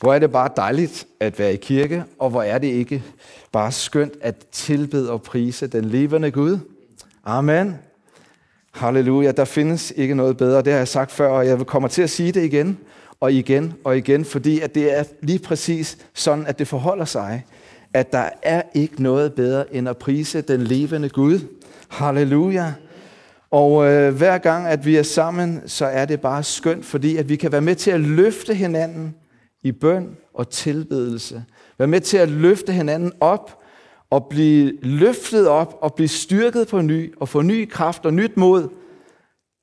Hvor er det bare dejligt at være i kirke, og hvor er det ikke bare skønt at tilbede og prise den levende Gud. Amen. Halleluja. Der findes ikke noget bedre. Det har jeg sagt før, og jeg kommer til at sige det igen og igen og igen, fordi at det er lige præcis sådan, at det forholder sig, at der er ikke noget bedre end at prise den levende Gud. Halleluja. Og øh, hver gang, at vi er sammen, så er det bare skønt, fordi at vi kan være med til at løfte hinanden i bøn og tilbedelse. Vær med til at løfte hinanden op og blive løftet op og blive styrket på ny og få ny kraft og nyt mod.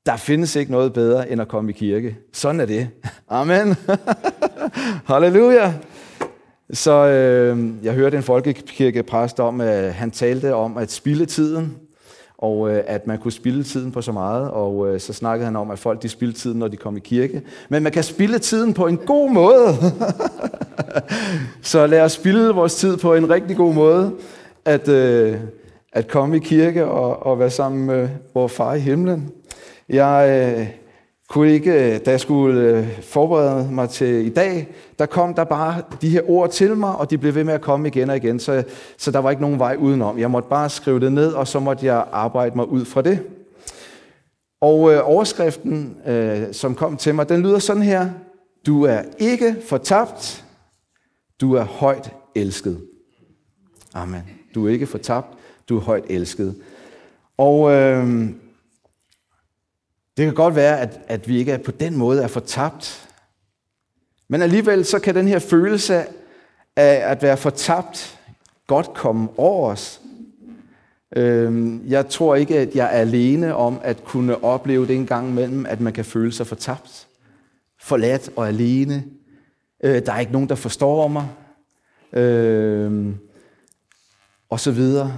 Der findes ikke noget bedre end at komme i kirke. Sådan er det. Amen. Halleluja. Så øh, jeg hørte en folkekirkepræst om, at han talte om at spille tiden og øh, at man kunne spille tiden på så meget, og øh, så snakkede han om, at folk de spildte tiden, når de kom i kirke. Men man kan spille tiden på en god måde. så lad os spille vores tid på en rigtig god måde, at, øh, at komme i kirke og, og være sammen med øh, vores far i himlen. Jeg øh, kunne ikke, øh, da jeg skulle øh, forberede mig til i dag, der kom der bare de her ord til mig, og de blev ved med at komme igen og igen, så, så der var ikke nogen vej udenom. Jeg måtte bare skrive det ned, og så måtte jeg arbejde mig ud fra det. Og øh, overskriften, øh, som kom til mig, den lyder sådan her. Du er ikke fortabt, du er højt elsket. Amen. Du er ikke fortabt, du er højt elsket. Og øh, det kan godt være, at, at vi ikke er på den måde er fortabt. Men alligevel så kan den her følelse af at være fortabt godt komme over os. Øhm, jeg tror ikke, at jeg er alene om at kunne opleve det en gang imellem, at man kan føle sig fortabt, forladt og alene. Øh, der er ikke nogen, der forstår mig. Øhm, og så videre.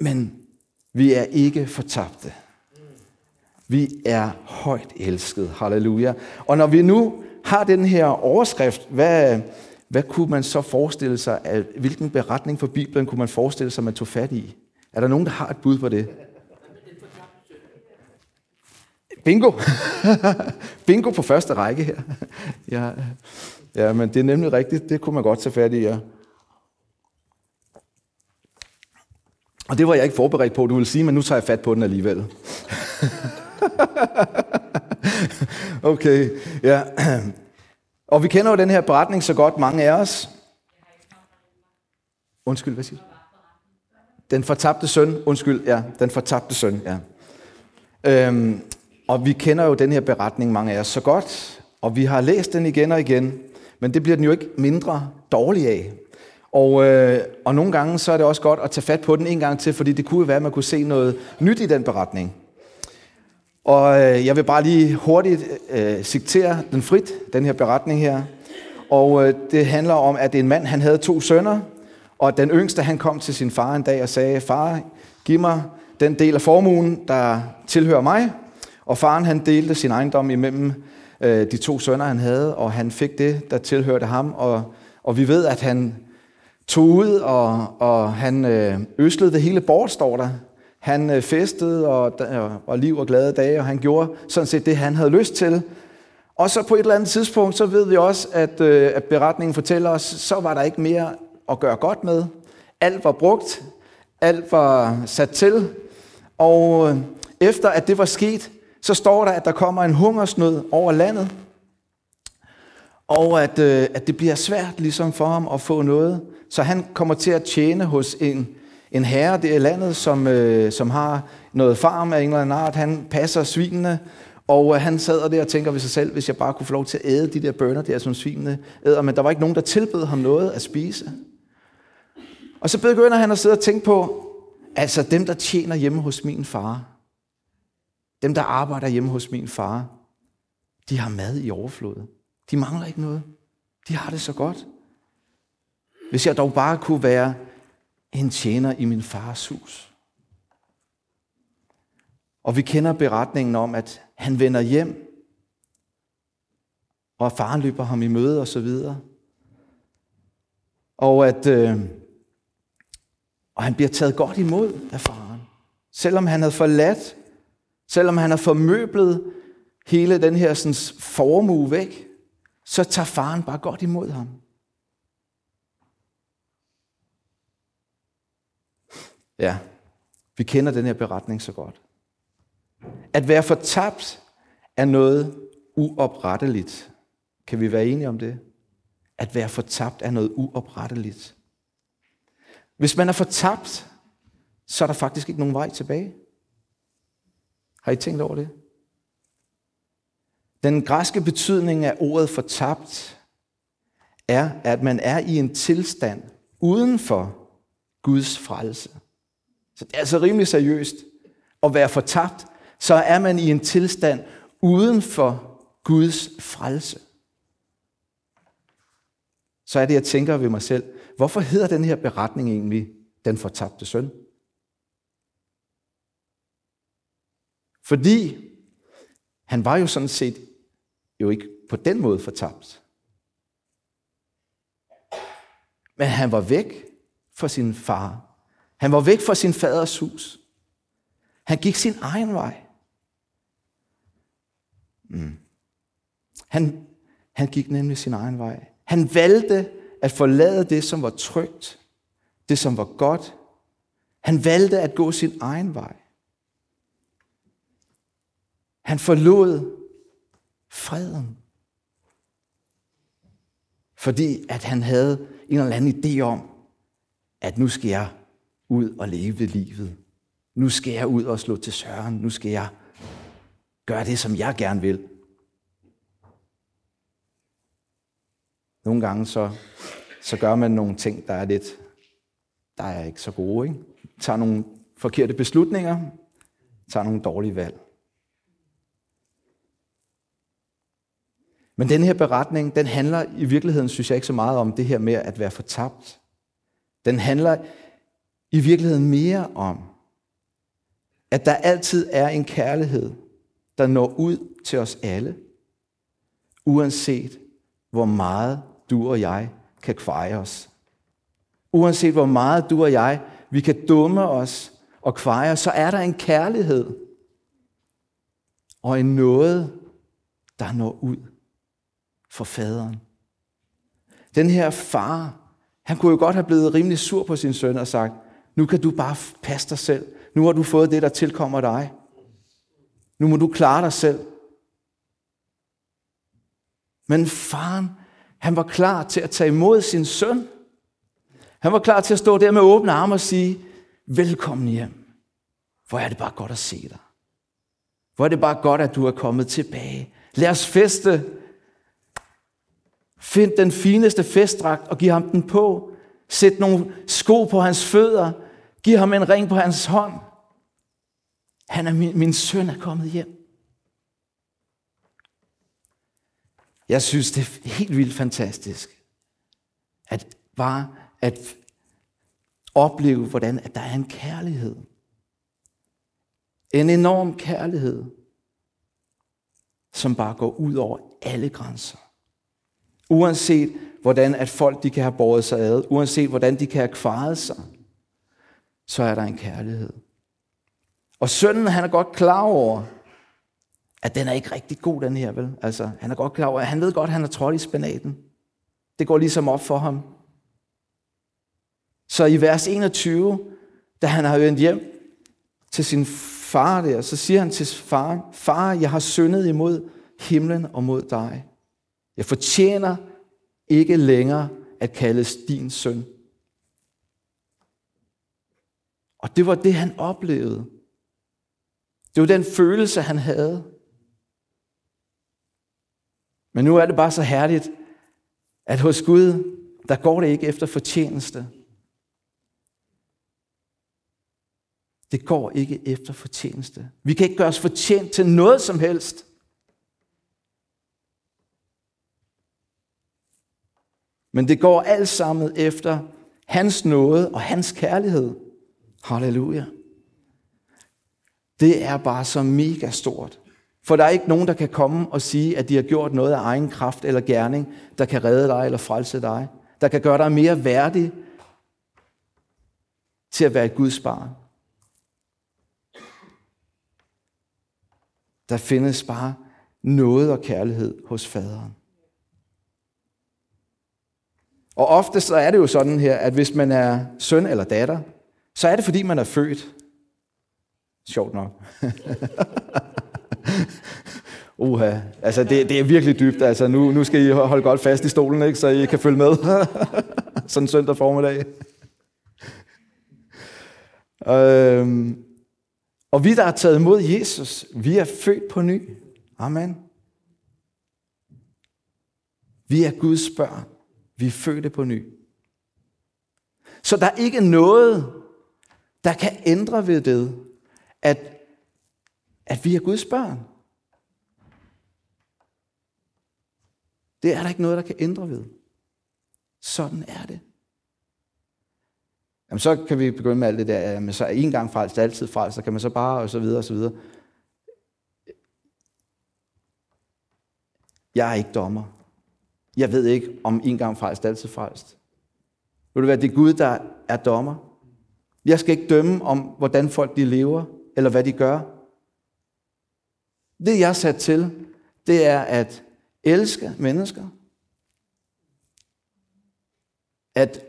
Men vi er ikke fortabte. Vi er højt elsket. Halleluja. Og når vi nu har den her overskrift, hvad, hvad kunne man så forestille sig, at, hvilken beretning fra Bibelen kunne man forestille sig, man tog fat i? Er der nogen, der har et bud på det? Bingo! Bingo på første række her. ja, ja, men det er nemlig rigtigt. Det kunne man godt tage fat i, ja. Og det var jeg ikke forberedt på, du vil sige, men nu tager jeg fat på den alligevel. okay, ja. Og vi kender jo den her beretning så godt, mange af os. Undskyld, hvad siger du? Den fortabte søn, undskyld, ja, den fortabte søn, ja. Øhm, og vi kender jo den her beretning, mange af os, så godt, og vi har læst den igen og igen, men det bliver den jo ikke mindre dårlig af. Og, øh, og nogle gange så er det også godt at tage fat på den en gang til, fordi det kunne være, at man kunne se noget nyt i den beretning. Og øh, jeg vil bare lige hurtigt øh, citere den frit, den her beretning her. Og øh, det handler om, at en mand han havde to sønner, og den yngste han kom til sin far en dag og sagde, far, giv mig den del af formuen, der tilhører mig. Og faren han delte sin ejendom imellem øh, de to sønner, han havde, og han fik det, der tilhørte ham. Og, og vi ved, at han tog ud, og, og han øh, øslede det hele bort, står der. Han øh, festede og, og liv og glade dage, og han gjorde sådan set det, han havde lyst til. Og så på et eller andet tidspunkt, så ved vi også, at, øh, at beretningen fortæller os, så var der ikke mere at gøre godt med. Alt var brugt, alt var sat til, og øh, efter at det var sket, så står der, at der kommer en hungersnød over landet, og at, at det bliver svært ligesom for ham at få noget. Så han kommer til at tjene hos en, en herre det er landet, som, øh, som har noget farm af en eller anden art. Han passer svinene, og øh, han sad der og tænker ved sig selv, hvis jeg bare kunne få lov til at æde de der bønner der, som svinene æder. Men der var ikke nogen, der tilbød ham noget at spise. Og så begynder han at sidde og tænke på, altså dem, der tjener hjemme hos min far, dem, der arbejder hjemme hos min far, de har mad i overflod. De mangler ikke noget. De har det så godt. Hvis jeg dog bare kunne være en tjener i min fars hus. Og vi kender beretningen om, at han vender hjem, og faren løber ham i møde og så videre. Og at øh, og han bliver taget godt imod af faren. Selvom han havde forladt, selvom han har formøblet hele den her sådan, formue væk, så tager faren bare godt imod ham. Ja, vi kender den her beretning så godt. At være fortabt er noget uopretteligt. Kan vi være enige om det? At være fortabt er noget uopretteligt. Hvis man er fortabt, så er der faktisk ikke nogen vej tilbage. Har I tænkt over det? Den græske betydning af ordet fortabt er, at man er i en tilstand uden for Guds frelse. Så det er altså rimelig seriøst at være fortabt, så er man i en tilstand uden for Guds frelse. Så er det, jeg tænker ved mig selv, hvorfor hedder den her beretning egentlig den fortabte søn? Fordi han var jo sådan set jo ikke på den måde fortabt. Men han var væk fra sin far. Han var væk fra sin faders hus. Han gik sin egen vej. Mm. Han, han gik nemlig sin egen vej. Han valgte at forlade det, som var trygt, det, som var godt. Han valgte at gå sin egen vej. Han forlod freden. Fordi at han havde en eller anden idé om, at nu skal jeg ud og leve livet. Nu skal jeg ud og slå til søren. Nu skal jeg gøre det, som jeg gerne vil. Nogle gange så, så gør man nogle ting, der er lidt, der er ikke så gode. Ikke? Tager nogle forkerte beslutninger, tager nogle dårlige valg. Men den her beretning, den handler i virkeligheden, synes jeg ikke så meget om det her med at være fortabt. Den handler i virkeligheden mere om, at der altid er en kærlighed, der når ud til os alle, uanset hvor meget du og jeg kan kveje os. Uanset hvor meget du og jeg, vi kan dumme os og kveje os, så er der en kærlighed og en noget, der når ud for faderen. Den her far, han kunne jo godt have blevet rimelig sur på sin søn og sagt, nu kan du bare passe dig selv. Nu har du fået det, der tilkommer dig. Nu må du klare dig selv. Men faren, han var klar til at tage imod sin søn. Han var klar til at stå der med åbne arme og sige, velkommen hjem. Hvor er det bare godt at se dig. Hvor er det bare godt, at du er kommet tilbage. Lad os feste. Find den fineste festdragt og giv ham den på. Sæt nogle sko på hans fødder. Giv ham en ring på hans hånd. Han er min, min søn er kommet hjem. Jeg synes, det er helt vildt fantastisk, at bare at opleve, hvordan at der er en kærlighed. En enorm kærlighed, som bare går ud over alle grænser. Uanset hvordan at folk de kan have båret sig ad, uanset hvordan de kan have kvaret sig, så er der en kærlighed. Og sønnen, han er godt klar over, at den er ikke rigtig god, den her, vel? Altså, han er godt klar over, han ved godt, at han er trådt i spanaten. Det går ligesom op for ham. Så i vers 21, da han har vendt hjem til sin far der, så siger han til faren, far, jeg har syndet imod himlen og mod dig. Jeg fortjener ikke længere at kaldes din søn. Og det var det, han oplevede. Det var den følelse, han havde. Men nu er det bare så herligt, at hos Gud, der går det ikke efter fortjeneste. Det går ikke efter fortjeneste. Vi kan ikke gøre os fortjent til noget som helst. Men det går alt sammen efter hans nåde og hans kærlighed. Halleluja. Det er bare så mega stort. For der er ikke nogen, der kan komme og sige, at de har gjort noget af egen kraft eller gerning, der kan redde dig eller frelse dig. Der kan gøre dig mere værdig til at være et Guds barn. Der findes bare noget og kærlighed hos faderen. Og ofte så er det jo sådan her, at hvis man er søn eller datter, så er det fordi man er født. Sjovt nok. Uha, altså det, det er virkelig dybt. Altså nu, nu skal I holde godt fast i stolen, ikke, så I kan følge med. Sådan en søndag formiddag. Øhm, og vi, der har taget imod Jesus, vi er født på ny. Amen. Vi er Guds børn. Vi er fødte på ny. Så der er ikke noget, der kan ændre ved det, at, at vi er Guds børn. Det er der ikke noget, der kan ændre ved. Sådan er det. Jamen, så kan vi begynde med alt det der, jamen, så er en gang frelst, altid frelst, så kan man så bare, og så videre, og så videre. Jeg er ikke dommer. Jeg ved ikke, om en gang frelst, altid frelst. Vil du være, det er Gud, der er dommer. Jeg skal ikke dømme om, hvordan folk de lever, eller hvad de gør. Det, jeg er sat til, det er at elske mennesker. At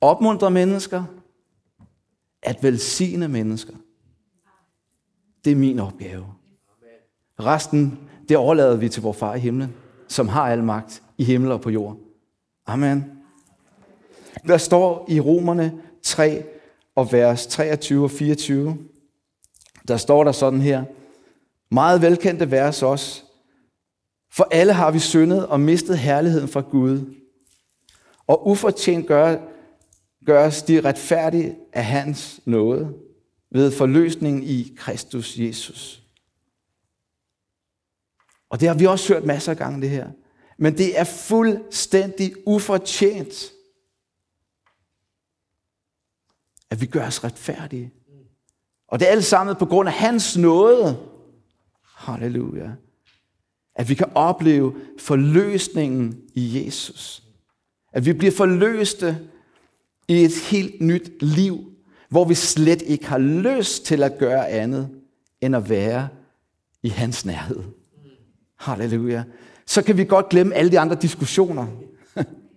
opmuntre mennesker. At velsigne mennesker. Det er min opgave. Resten, det overlader vi til vor far i himlen, som har al magt i himmel og på jord. Amen. Der står i Romerne 3 og vers 23 og 24, der står der sådan her, meget velkendte vers også, for alle har vi syndet og mistet herligheden fra Gud, og ufortjent gør, gøres de retfærdige af hans nåde ved forløsningen i Kristus Jesus. Og det har vi også hørt masser af gange, det her. Men det er fuldstændig ufortjent, at vi gør os retfærdige. Og det er alt sammen på grund af hans nåde. Halleluja. At vi kan opleve forløsningen i Jesus. At vi bliver forløste i et helt nyt liv, hvor vi slet ikke har lyst til at gøre andet, end at være i hans nærhed. Halleluja. Så kan vi godt glemme alle de andre diskussioner.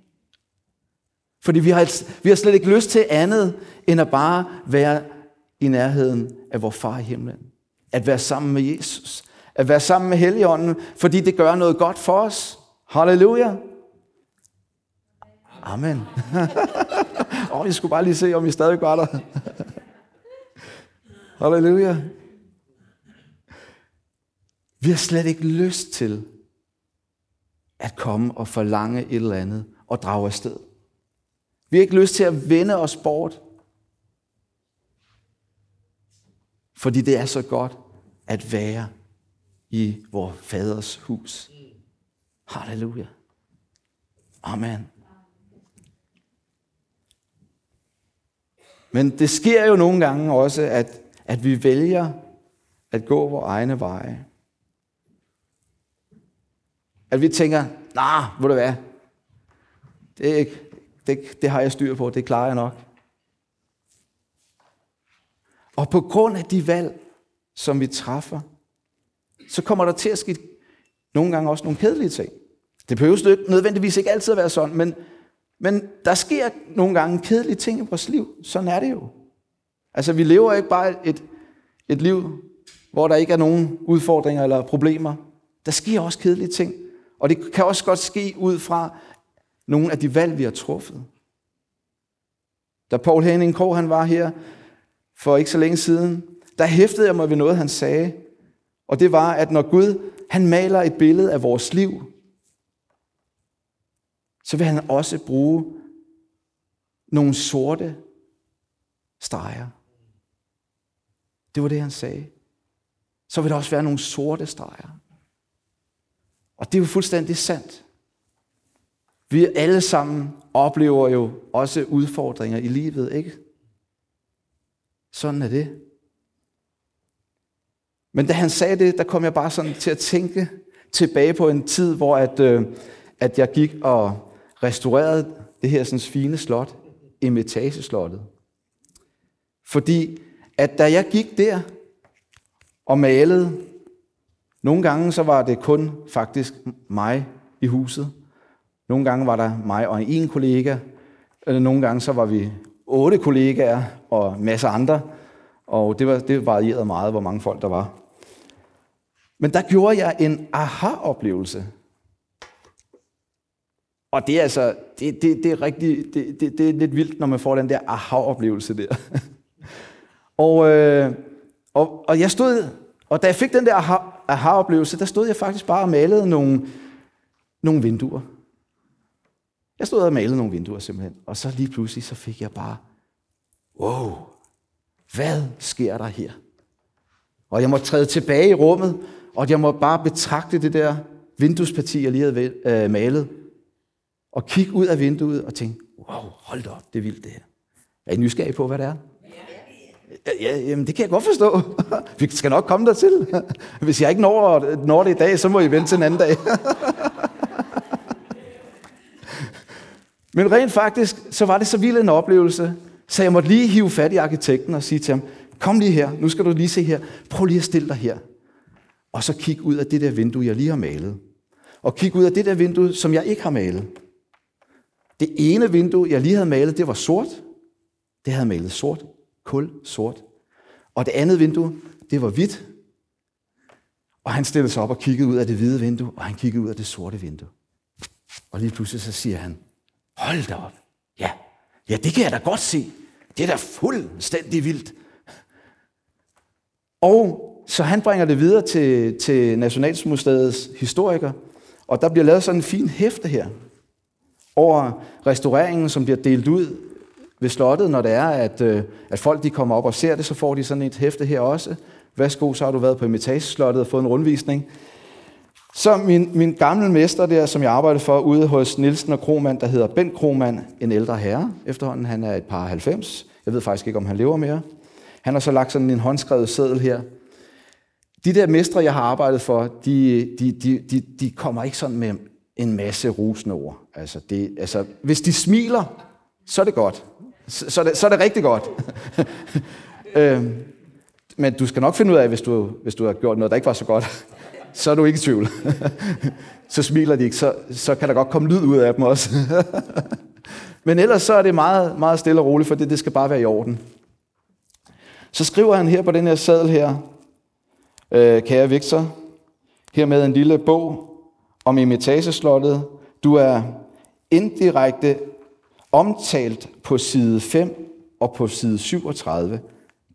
Fordi vi har, vi har slet ikke lyst til andet, end at bare være i nærheden af vores far i himlen. At være sammen med Jesus. At være sammen med Helligånden, fordi det gør noget godt for os. Halleluja. Amen. Åh, oh, jeg skulle bare lige se, om I stadig var der. Halleluja. Vi har slet ikke lyst til at komme og forlange et eller andet og drage afsted. Vi har ikke lyst til at vende os bort. Fordi det er så godt at være i vores faders hus. Halleluja. Amen. Men det sker jo nogle gange også, at, at vi vælger at gå vores egne veje. At vi tænker, nej, nah, hvor det være? Det, er ikke, det, det har jeg styr på, det klarer jeg nok. Og på grund af de valg, som vi træffer, så kommer der til at ske nogle gange også nogle kedelige ting. Det behøver ikke nødvendigvis ikke altid at være sådan, men, men der sker nogle gange kedelige ting i vores liv. Sådan er det jo. Altså, vi lever ikke bare et, et liv, hvor der ikke er nogen udfordringer eller problemer. Der sker også kedelige ting. Og det kan også godt ske ud fra nogle af de valg, vi har truffet. Da Paul Henning Krog, han var her for ikke så længe siden, der hæftede jeg mig ved noget, han sagde. Og det var, at når Gud han maler et billede af vores liv, så vil han også bruge nogle sorte streger. Det var det, han sagde. Så vil der også være nogle sorte streger. Og det er jo fuldstændig sandt. Vi alle sammen oplever jo også udfordringer i livet, ikke? Sådan er det. Men da han sagde det, der kom jeg bare sådan til at tænke tilbage på en tid, hvor at, øh, at jeg gik og restaurerede det her sådan fine slot, Emitageslottet. Fordi at da jeg gik der og malede, nogle gange så var det kun faktisk mig i huset. Nogle gange var der mig og en kollega. Øh, nogle gange så var vi otte kollegaer og masser andre. Og det, var, det varierede meget, hvor mange folk der var. Men der gjorde jeg en aha-oplevelse. Og det er altså, det, det, det er rigtig, det, det, det er lidt vildt, når man får den der aha-oplevelse der. og, øh, og, og jeg stod, og da jeg fik den der aha-oplevelse, der stod jeg faktisk bare og malede nogle, nogle vinduer. Jeg stod og malede nogle vinduer simpelthen, og så lige pludselig så fik jeg bare, wow, hvad sker der her? Og jeg må træde tilbage i rummet, og jeg må bare betragte det der vinduesparti, jeg lige havde øh, malet, og kigge ud af vinduet og tænke, wow, hold da op, det er vildt det her. Er I nysgerrige på, hvad det er? Ja, jamen det kan jeg godt forstå. Vi skal nok komme der til. Hvis jeg ikke når, når det i dag, så må I vente til en anden dag. Men rent faktisk, så var det så vild en oplevelse, så jeg måtte lige hive fat i arkitekten og sige til ham, kom lige her, nu skal du lige se her, prøv lige at stille dig her. Og så kig ud af det der vindue, jeg lige har malet. Og kig ud af det der vindue, som jeg ikke har malet. Det ene vindue, jeg lige havde malet, det var sort. Det havde malet sort. Kul sort. Og det andet vindue, det var hvidt. Og han stillede sig op og kiggede ud af det hvide vindue, og han kiggede ud af det sorte vindue. Og lige pludselig så siger han, hold da op. Ja, ja det kan jeg da godt se. Det er da fuldstændig vildt. Og så han bringer det videre til, til Nationalmuseets historiker, og der bliver lavet sådan en fin hæfte her over restaureringen, som bliver delt ud ved slottet, når det er, at, øh, at folk de kommer op og ser det, så får de sådan et hæfte her også. Værsgo, så har du været på Imitageslottet og fået en rundvisning. Så min, min gamle mester der, som jeg arbejdede for ude hos Nielsen og Kromand, der hedder Bent Kromand, en ældre herre efterhånden, han er et par 90. Jeg ved faktisk ikke, om han lever mere. Han har så lagt sådan en håndskrevet seddel her. De der mestre, jeg har arbejdet for, de, de, de, de, de kommer ikke sådan med en masse rusende ord. Altså, det, altså, hvis de smiler, så er det godt. Så, så, er, det, så er det rigtig godt. øhm, men du skal nok finde ud af, hvis du, hvis du har gjort noget, der ikke var så godt, så er du ikke i tvivl. så smiler de ikke, så, så kan der godt komme lyd ud af dem også. men ellers så er det meget, meget stille og roligt, for det, det skal bare være i orden. Så skriver han her på den her sadel her, øh, kære Victor, her med en lille bog om imitageslottet. Du er indirekte omtalt på side 5 og på side 37.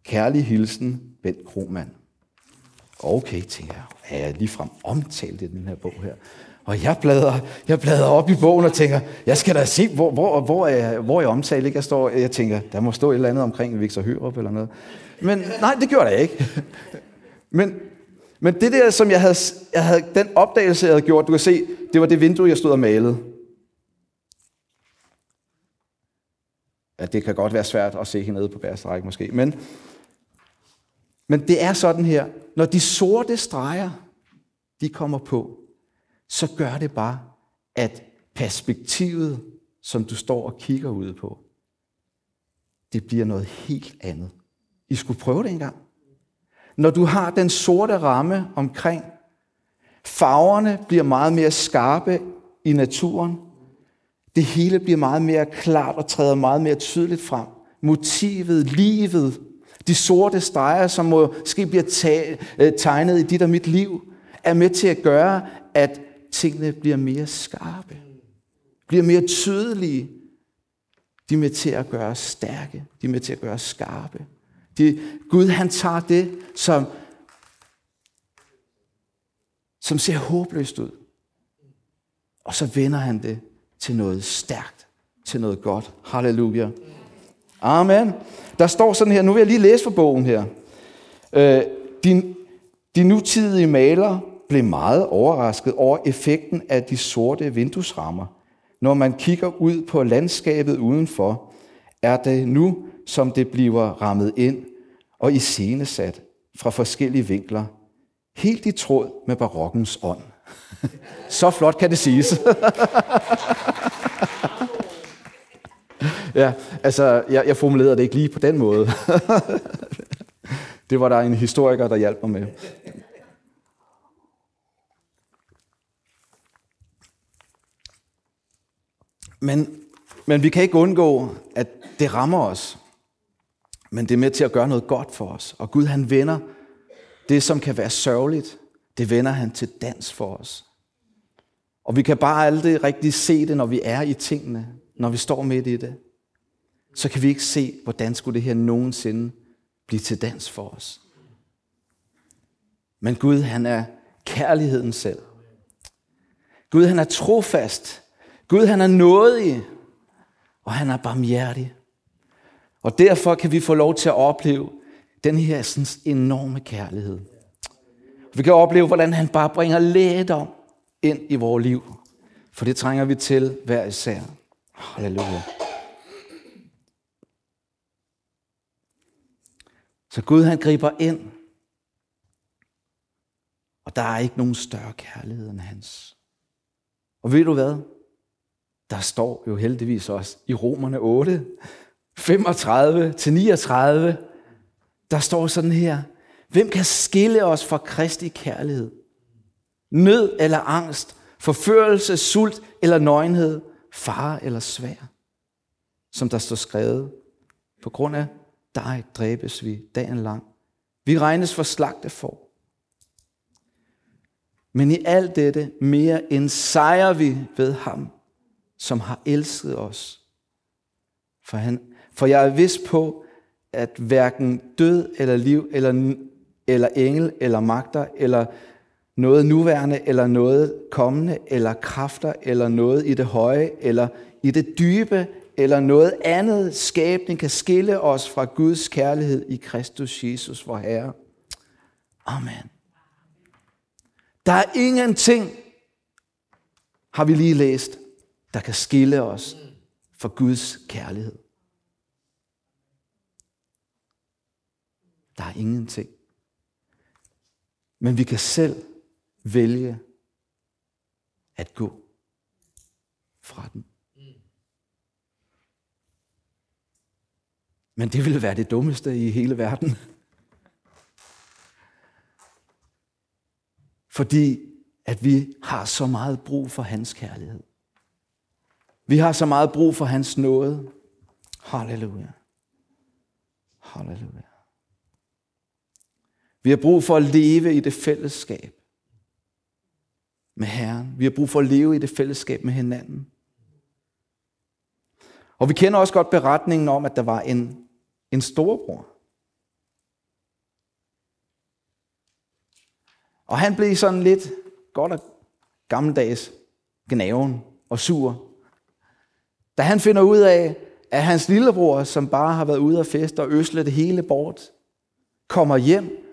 Kærlig hilsen, Bent Krohmann. Okay, tænker jeg, er jeg ligefrem omtalt i den her bog her? Og jeg bladrer, jeg bladrer op i bogen og tænker, jeg skal da se, hvor, hvor, hvor, er, hvor er jeg omtalt? Ikke? Jeg, står, jeg tænker, der må stå et eller andet omkring Victor Hørup eller noget. Men nej, det gjorde der ikke. Men, men det der, som jeg havde, jeg havde, den opdagelse, jeg havde gjort, du kan se, det var det vindue, jeg stod og malede. Ja, det kan godt være svært at se hernede på bærestræk måske, men, men det er sådan her, når de sorte streger, de kommer på, så gør det bare, at perspektivet, som du står og kigger ud på, det bliver noget helt andet. I skulle prøve det engang. Når du har den sorte ramme omkring, farverne bliver meget mere skarpe i naturen, det hele bliver meget mere klart og træder meget mere tydeligt frem. Motivet, livet, de sorte streger, som måske bliver øh, tegnet i dit og mit liv, er med til at gøre, at tingene bliver mere skarpe, bliver mere tydelige. De er med til at gøre os stærke, de er med til at gøre os skarpe. De, Gud han tager det, som, som ser håbløst ud, og så vender han det til noget stærkt, til noget godt. Halleluja. Amen. Der står sådan her, nu vil jeg lige læse fra bogen her. Øh, de, de nutidige malere blev meget overrasket over effekten af de sorte vinduesrammer. Når man kigger ud på landskabet udenfor, er det nu, som det bliver rammet ind og iscenesat fra forskellige vinkler, helt i tråd med barokkens ånd. Så flot kan det siges. ja, altså, jeg, jeg formulerede det ikke lige på den måde. det var der en historiker, der hjalp mig med. Men, men vi kan ikke undgå, at det rammer os. Men det er med til at gøre noget godt for os. Og Gud han vender det, som kan være sørgeligt, det vender han til dans for os. Og vi kan bare aldrig rigtig se det, når vi er i tingene, når vi står midt i det. Så kan vi ikke se, hvordan skulle det her nogensinde blive til dans for os. Men Gud, han er kærligheden selv. Gud, han er trofast. Gud, han er nådig. Og han er barmhjertig. Og derfor kan vi få lov til at opleve den her sådan enorme kærlighed. Vi kan opleve, hvordan han bare bringer lægedom ind i vores liv. For det trænger vi til hver især. Halleluja. Så Gud han griber ind. Og der er ikke nogen større kærlighed end hans. Og ved du hvad? Der står jo heldigvis også i Romerne 8, 35 til 39, der står sådan her, hvem kan skille os fra Kristi kærlighed? Nød eller angst, forførelse, sult eller nøgenhed, fare eller svær. Som der står skrevet, på grund af dig dræbes vi dagen lang. Vi regnes for slagte for. Men i alt dette mere end sejrer vi ved ham, som har elsket os. For, han, for jeg er vist på, at hverken død eller liv, eller, eller engel, eller magter, eller noget nuværende, eller noget kommende, eller kræfter, eller noget i det høje, eller i det dybe, eller noget andet skabning kan skille os fra Guds kærlighed i Kristus Jesus, vor Herre. Amen. Der er ingenting, har vi lige læst, der kan skille os fra Guds kærlighed. Der er ingenting. Men vi kan selv vælge at gå fra den. Men det ville være det dummeste i hele verden. Fordi at vi har så meget brug for hans kærlighed. Vi har så meget brug for hans nåde. Halleluja. Halleluja. Vi har brug for at leve i det fællesskab med Herren. Vi har brug for at leve i det fællesskab med hinanden. Og vi kender også godt beretningen om, at der var en, en storebror. Og han blev sådan lidt godt og gammeldags gnaven og sur. Da han finder ud af, at hans lillebror, som bare har været ude at feste og øsle det hele bort, kommer hjem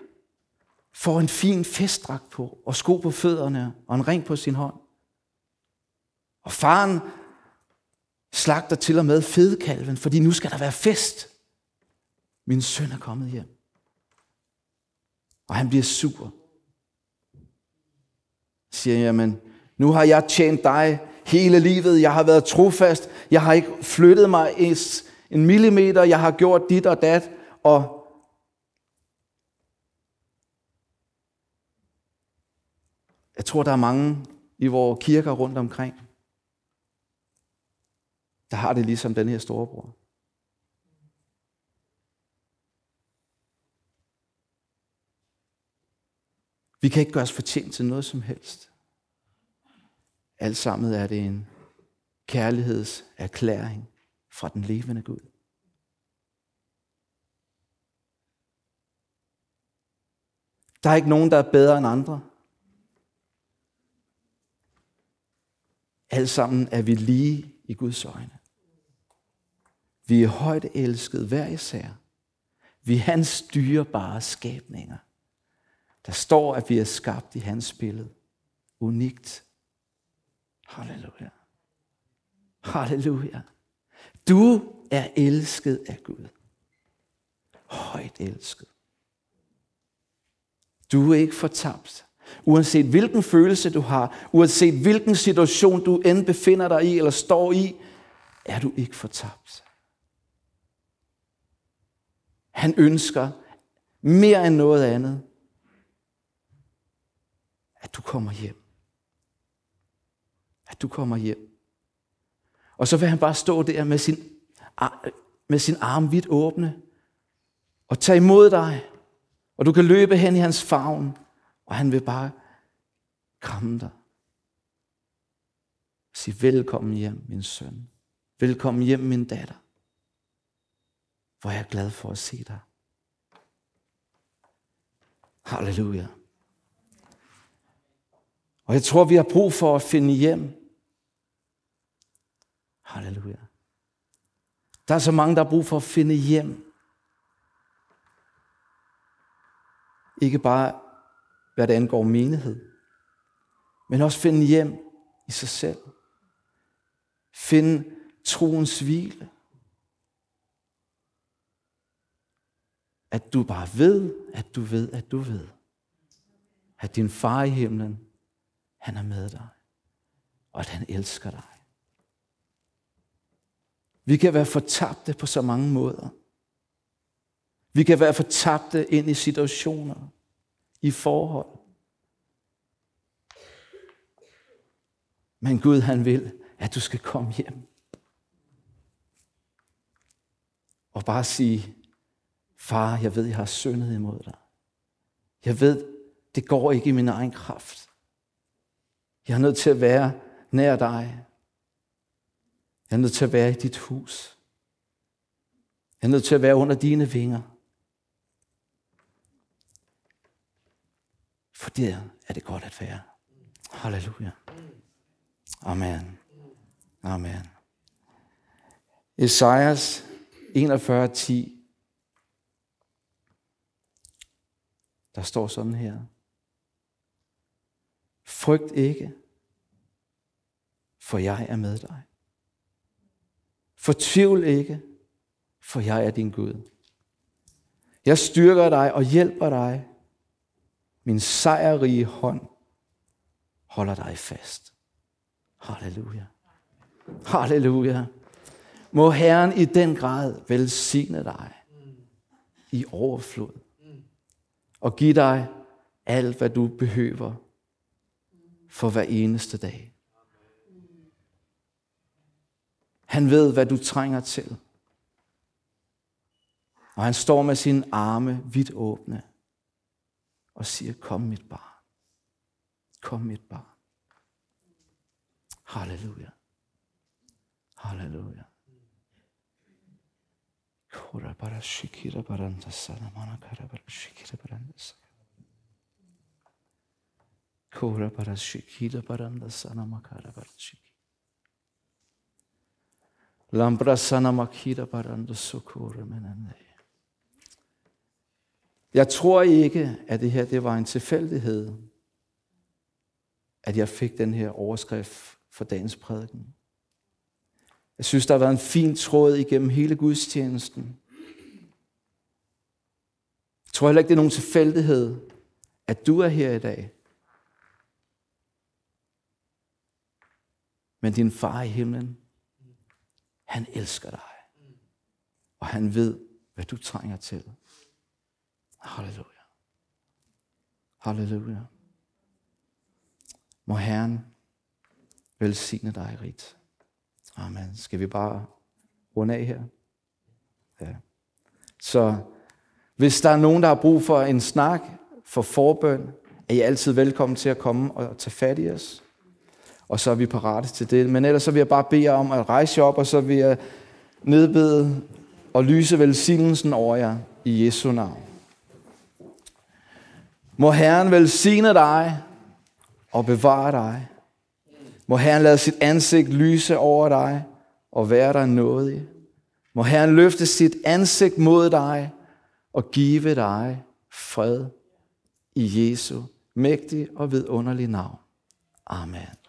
får en fin festdragt på, og sko på fødderne, og en ring på sin hånd. Og faren slagter til og med fedekalven, fordi nu skal der være fest. Min søn er kommet hjem. Og han bliver sur. Siger, jamen, nu har jeg tjent dig hele livet. Jeg har været trofast. Jeg har ikke flyttet mig en millimeter. Jeg har gjort dit og dat. Og Jeg tror, der er mange i vores kirker rundt omkring, der har det ligesom den her storebror. Vi kan ikke gøre os fortjent til noget som helst. Alt sammen er det en kærlighedserklæring fra den levende Gud. Der er ikke nogen, der er bedre end andre. Alt sammen er vi lige i Guds øjne. Vi er højt elsket hver især. Vi er hans dyrebare skabninger. Der står, at vi er skabt i hans billede. Unikt. Halleluja. Halleluja. Du er elsket af Gud. Højt elsket. Du er ikke fortabt. Uanset hvilken følelse du har, uanset hvilken situation du end befinder dig i eller står i, er du ikke fortabt. Han ønsker mere end noget andet, at du kommer hjem. At du kommer hjem. Og så vil han bare stå der med sin, med sin arm vidt åbne og tage imod dig. Og du kan løbe hen i hans favn, og han vil bare kramme dig. Sig velkommen hjem, min søn. Velkommen hjem, min datter. Hvor jeg er glad for at se dig. Halleluja. Og jeg tror, vi har brug for at finde hjem. Halleluja. Der er så mange, der har brug for at finde hjem. Ikke bare, hvad det angår menighed, men også finde hjem i sig selv. Finde troens hvile. At du bare ved, at du ved, at du ved, at din far i himlen, han er med dig, og at han elsker dig. Vi kan være fortabte på så mange måder. Vi kan være fortabte ind i situationer, i forhold. Men Gud han vil, at du skal komme hjem. Og bare sige, far, jeg ved, jeg har syndet imod dig. Jeg ved, det går ikke i min egen kraft. Jeg er nødt til at være nær dig. Jeg er nødt til at være i dit hus. Jeg er nødt til at være under dine vinger. For der er det godt at være. Halleluja. Amen. Amen. Esajas 41.10. Der står sådan her. Frygt ikke, for jeg er med dig. Fortvivl ikke, for jeg er din Gud. Jeg styrker dig og hjælper dig. Min sejrrige hånd holder dig fast. Halleluja. Halleluja. Må Herren i den grad velsigne dig i overflod og give dig alt, hvad du behøver for hver eneste dag. Han ved, hvad du trænger til. Og han står med sine arme vidt åbne og siger, kom mit barn. Kom mit barn. Halleluja. Halleluja. Kora bara shikira baranda sana mana kara bara shikira baranda sana. Kora bara shikira baranda sana makara bara shikira. Lambrasana makita baranda sukura menande. Jeg tror ikke, at det her det var en tilfældighed, at jeg fik den her overskrift for dagens prædiken. Jeg synes, der har været en fin tråd igennem hele gudstjenesten. Jeg tror heller ikke, det er nogen tilfældighed, at du er her i dag. Men din far i himlen, han elsker dig. Og han ved, hvad du trænger til. Halleluja. Halleluja. Må Herren velsigne dig rigt. Amen. Skal vi bare runde af her? Ja. Så hvis der er nogen, der har brug for en snak for forbøn, er I altid velkommen til at komme og tage fat i os og så er vi parate til det. Men ellers så vil jeg bare bede jer om at rejse jer op, og så vil jeg nedbede og lyse velsignelsen over jer i Jesu navn. Må Herren velsigne dig og bevare dig. Må Herren lade sit ansigt lyse over dig og være dig nådig. Må Herren løfte sit ansigt mod dig og give dig fred i Jesu mægtige og vidunderlige navn. Amen.